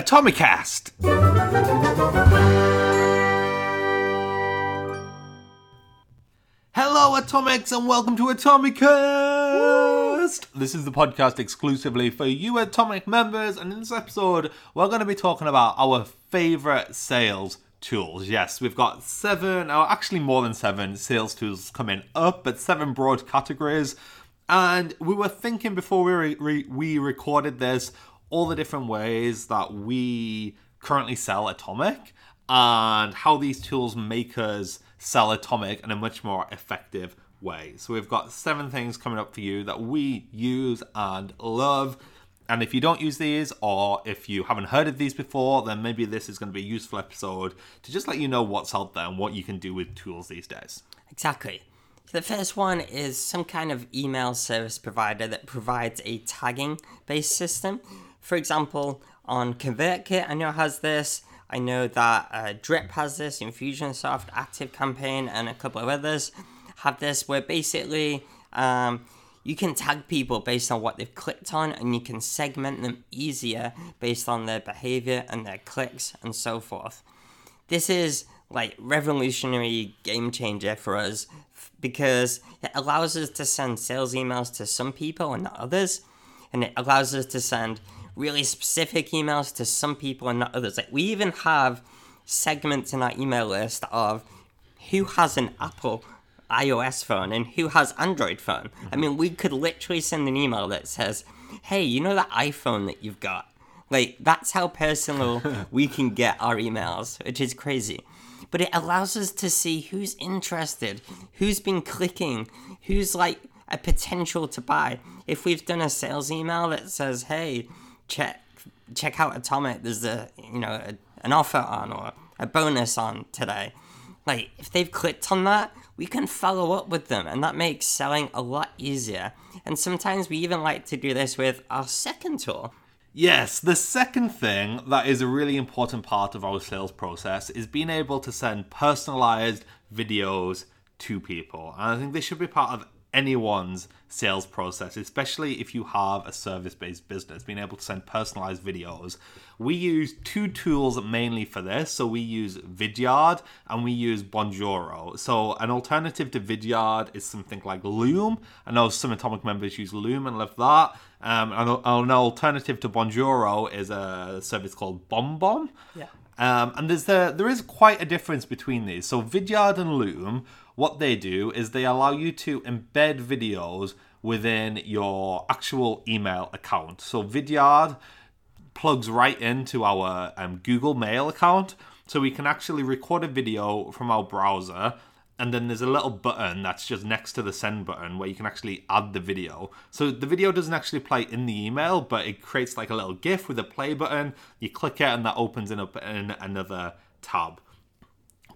Atomicast. Hello, Atomics, and welcome to Atomicast. This is the podcast exclusively for you Atomic members, and in this episode, we're going to be talking about our favorite sales tools. Yes, we've got seven, or actually more than seven sales tools coming up, but seven broad categories. And we were thinking before we re- we recorded this all the different ways that we currently sell Atomic and how these tools make us sell Atomic in a much more effective way. So we've got seven things coming up for you that we use and love. And if you don't use these, or if you haven't heard of these before, then maybe this is going to be a useful episode to just let you know what's out there and what you can do with tools these days. Exactly. The first one is some kind of email service provider that provides a tagging based system. For example, on ConvertKit, I know has this. I know that uh, Drip has this, Infusionsoft, Active Campaign, and a couple of others have this, where basically um, you can tag people based on what they've clicked on, and you can segment them easier based on their behavior and their clicks and so forth. This is like revolutionary game changer for us because it allows us to send sales emails to some people and not others, and it allows us to send really specific emails to some people and not others. Like we even have segments in our email list of who has an Apple iOS phone and who has Android phone. Mm-hmm. I mean, we could literally send an email that says, "Hey, you know that iPhone that you've got?" Like that's how personal we can get our emails, which is crazy. But it allows us to see who's interested, who's been clicking, who's like a potential to buy. If we've done a sales email that says, "Hey, check check out Atomic. There's a you know a, an offer on or a bonus on today. Like if they've clicked on that, we can follow up with them, and that makes selling a lot easier. And sometimes we even like to do this with our second tool. Yes, the second thing that is a really important part of our sales process is being able to send personalized videos to people. And I think this should be part of anyone's sales process, especially if you have a service based business, being able to send personalized videos. We use two tools mainly for this. So we use Vidyard and we use Bonjoro. So an alternative to Vidyard is something like Loom. I know some Atomic members use Loom and love that. Um, and an alternative to Bonjoro is a service called BombBomb. Yeah. Um, and there's the, there is quite a difference between these. So Vidyard and Loom what they do is they allow you to embed videos within your actual email account. So Vidyard plugs right into our um, Google Mail account, so we can actually record a video from our browser. And then there's a little button that's just next to the send button where you can actually add the video. So the video doesn't actually play in the email, but it creates like a little GIF with a play button. You click it, and that opens it up in another tab.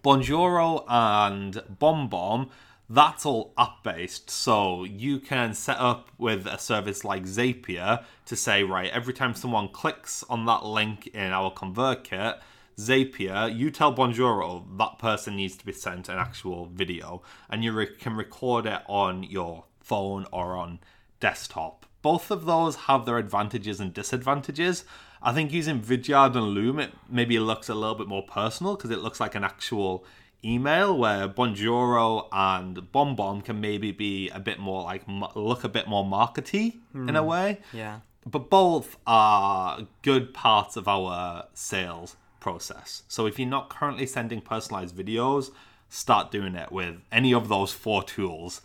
Bonjoro and BombBomb, that's all app based. So you can set up with a service like Zapier to say, right, every time someone clicks on that link in our ConvertKit, Zapier, you tell Bonjoro that person needs to be sent an actual video, and you re- can record it on your phone or on desktop. Both of those have their advantages and disadvantages. I think using Vidyard and Loom, it maybe looks a little bit more personal because it looks like an actual email where Bonjoro and BombBomb can maybe be a bit more like look a bit more markety mm. in a hmm. way. Yeah. But both are good parts of our sales process. So if you're not currently sending personalized videos, start doing it with any of those four tools.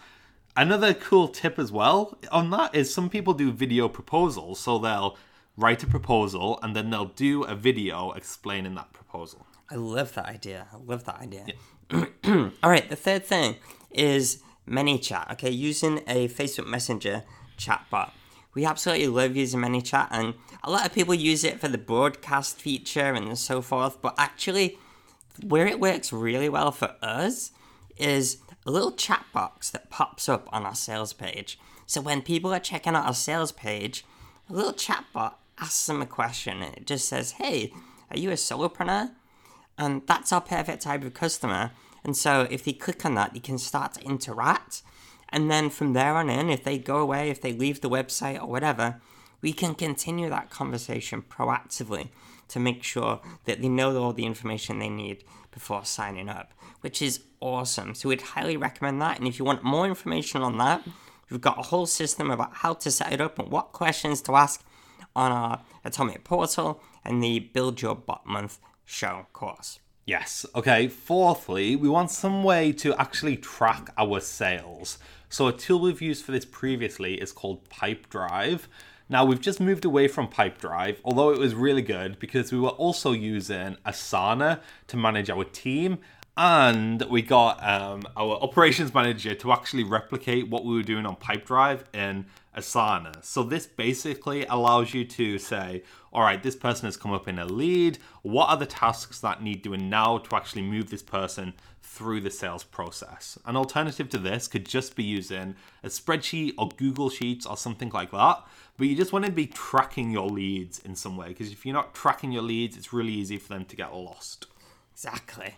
Another cool tip as well on that is some people do video proposals. So they'll write a proposal, and then they'll do a video explaining that proposal. I love that idea. I love that idea. Yeah. All right, the third thing is ManyChat. Okay, using a Facebook Messenger chatbot. We absolutely love using ManyChat, and a lot of people use it for the broadcast feature and so forth. But actually, where it works really well for us is a little chat box that pops up on our sales page. So when people are checking out our sales page, a little chat bot asks them a question and it just says, Hey, are you a solopreneur? And that's our perfect type of customer. And so if they click on that, they can start to interact. And then from there on in, if they go away, if they leave the website or whatever, we can continue that conversation proactively to make sure that they know all the information they need before signing up, which is awesome. So we'd highly recommend that. And if you want more information on that, we've got a whole system about how to set it up and what questions to ask on our Atomic Portal and the Build Your Bot Month show course. Yes. Okay. Fourthly, we want some way to actually track our sales. So a tool we've used for this previously is called Pipedrive. Now we've just moved away from Pipedrive, although it was really good because we were also using Asana to manage our team, and we got um, our operations manager to actually replicate what we were doing on Pipedrive in Asana. So this basically allows you to say, all right, this person has come up in a lead. What are the tasks that need doing now to actually move this person through the sales process? An alternative to this could just be using a spreadsheet or Google Sheets or something like that. But you just want to be tracking your leads in some way because if you're not tracking your leads, it's really easy for them to get lost. Exactly.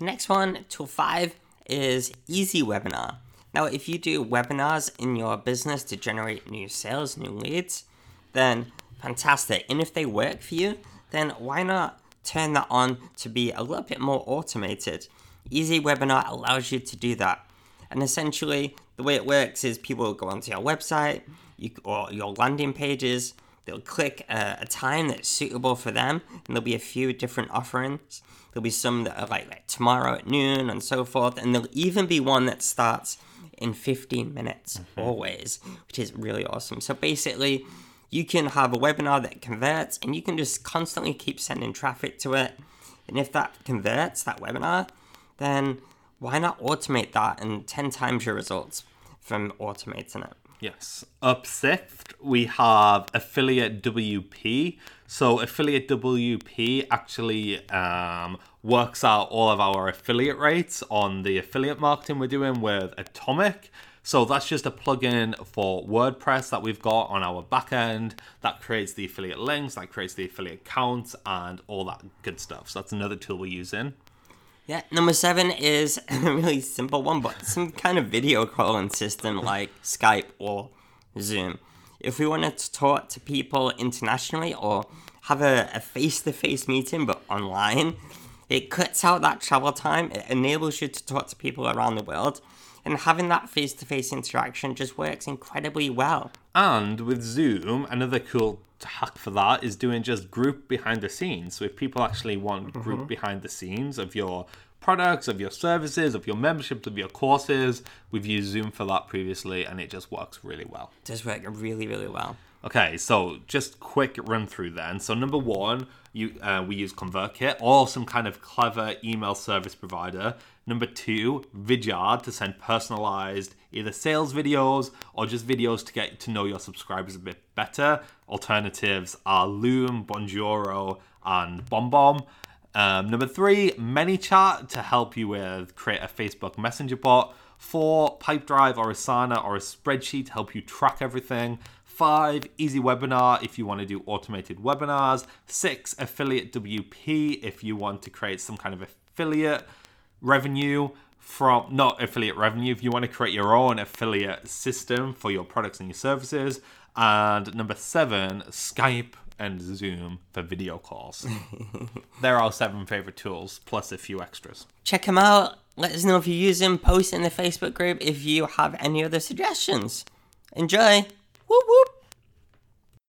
The next one, tool five, is Easy Webinar. Now, if you do webinars in your business to generate new sales, new leads, then fantastic. And if they work for you, then why not turn that on to be a little bit more automated? Easy Webinar allows you to do that. And essentially, the way it works is people go onto your website you, or your landing pages. They'll click a, a, time that's suitable for them, and there'll be a few different offerings. There'll be some that are like, like tomorrow at noon and so forth, and there'll even be one that starts in 15 minutes mm-hmm. always, which is really awesome. So basically, you can have a webinar that converts, and you can just constantly keep sending traffic to it. And if that converts, that webinar, then why not automate that and 10 times your results from automating it? Yes. Up sixth, we have Affiliate WP. So, Affiliate WP actually um, works out all of our affiliate rates on the affiliate marketing we're doing with Atomic. So, that's just a plugin for WordPress that we've got on our backend that creates the affiliate links, that creates the affiliate counts, and all that good stuff. So, that's another tool we're using. Yeah, number seven is a really simple one, but some kind of video calling system like Skype or Zoom. If we wanted to talk to people internationally or have a face to face meeting but online, it cuts out that travel time, it enables you to talk to people around the world, and having that face to face interaction just works incredibly well. And with Zoom, another cool hack for that is doing just group behind the scenes. So if people actually want group mm-hmm. behind the scenes of your products, of your services, of your memberships, of your courses, we've used Zoom for that previously, and it just works really well. It does work really, really well. Okay, so just quick run through then. So number one, you uh, we use ConvertKit or some kind of clever email service provider. Number two, Vidyard to send personalized either sales videos or just videos to get to know your subscribers a bit better. Alternatives are Loom, Bonjoro, and BombBomb. Um, number three, ManyChat to help you with create a Facebook Messenger bot. Four, Pipedrive or Asana or a spreadsheet to help you track everything. Five, Easy Webinar if you want to do automated webinars. Six, Affiliate WP if you want to create some kind of affiliate revenue from not affiliate revenue if you want to create your own affiliate system for your products and your services. And number seven, Skype and Zoom for video calls. They're our seven favorite tools, plus a few extras. Check them out. Let us know if you use them. Post in the Facebook group if you have any other suggestions. Enjoy. Whoop whoop.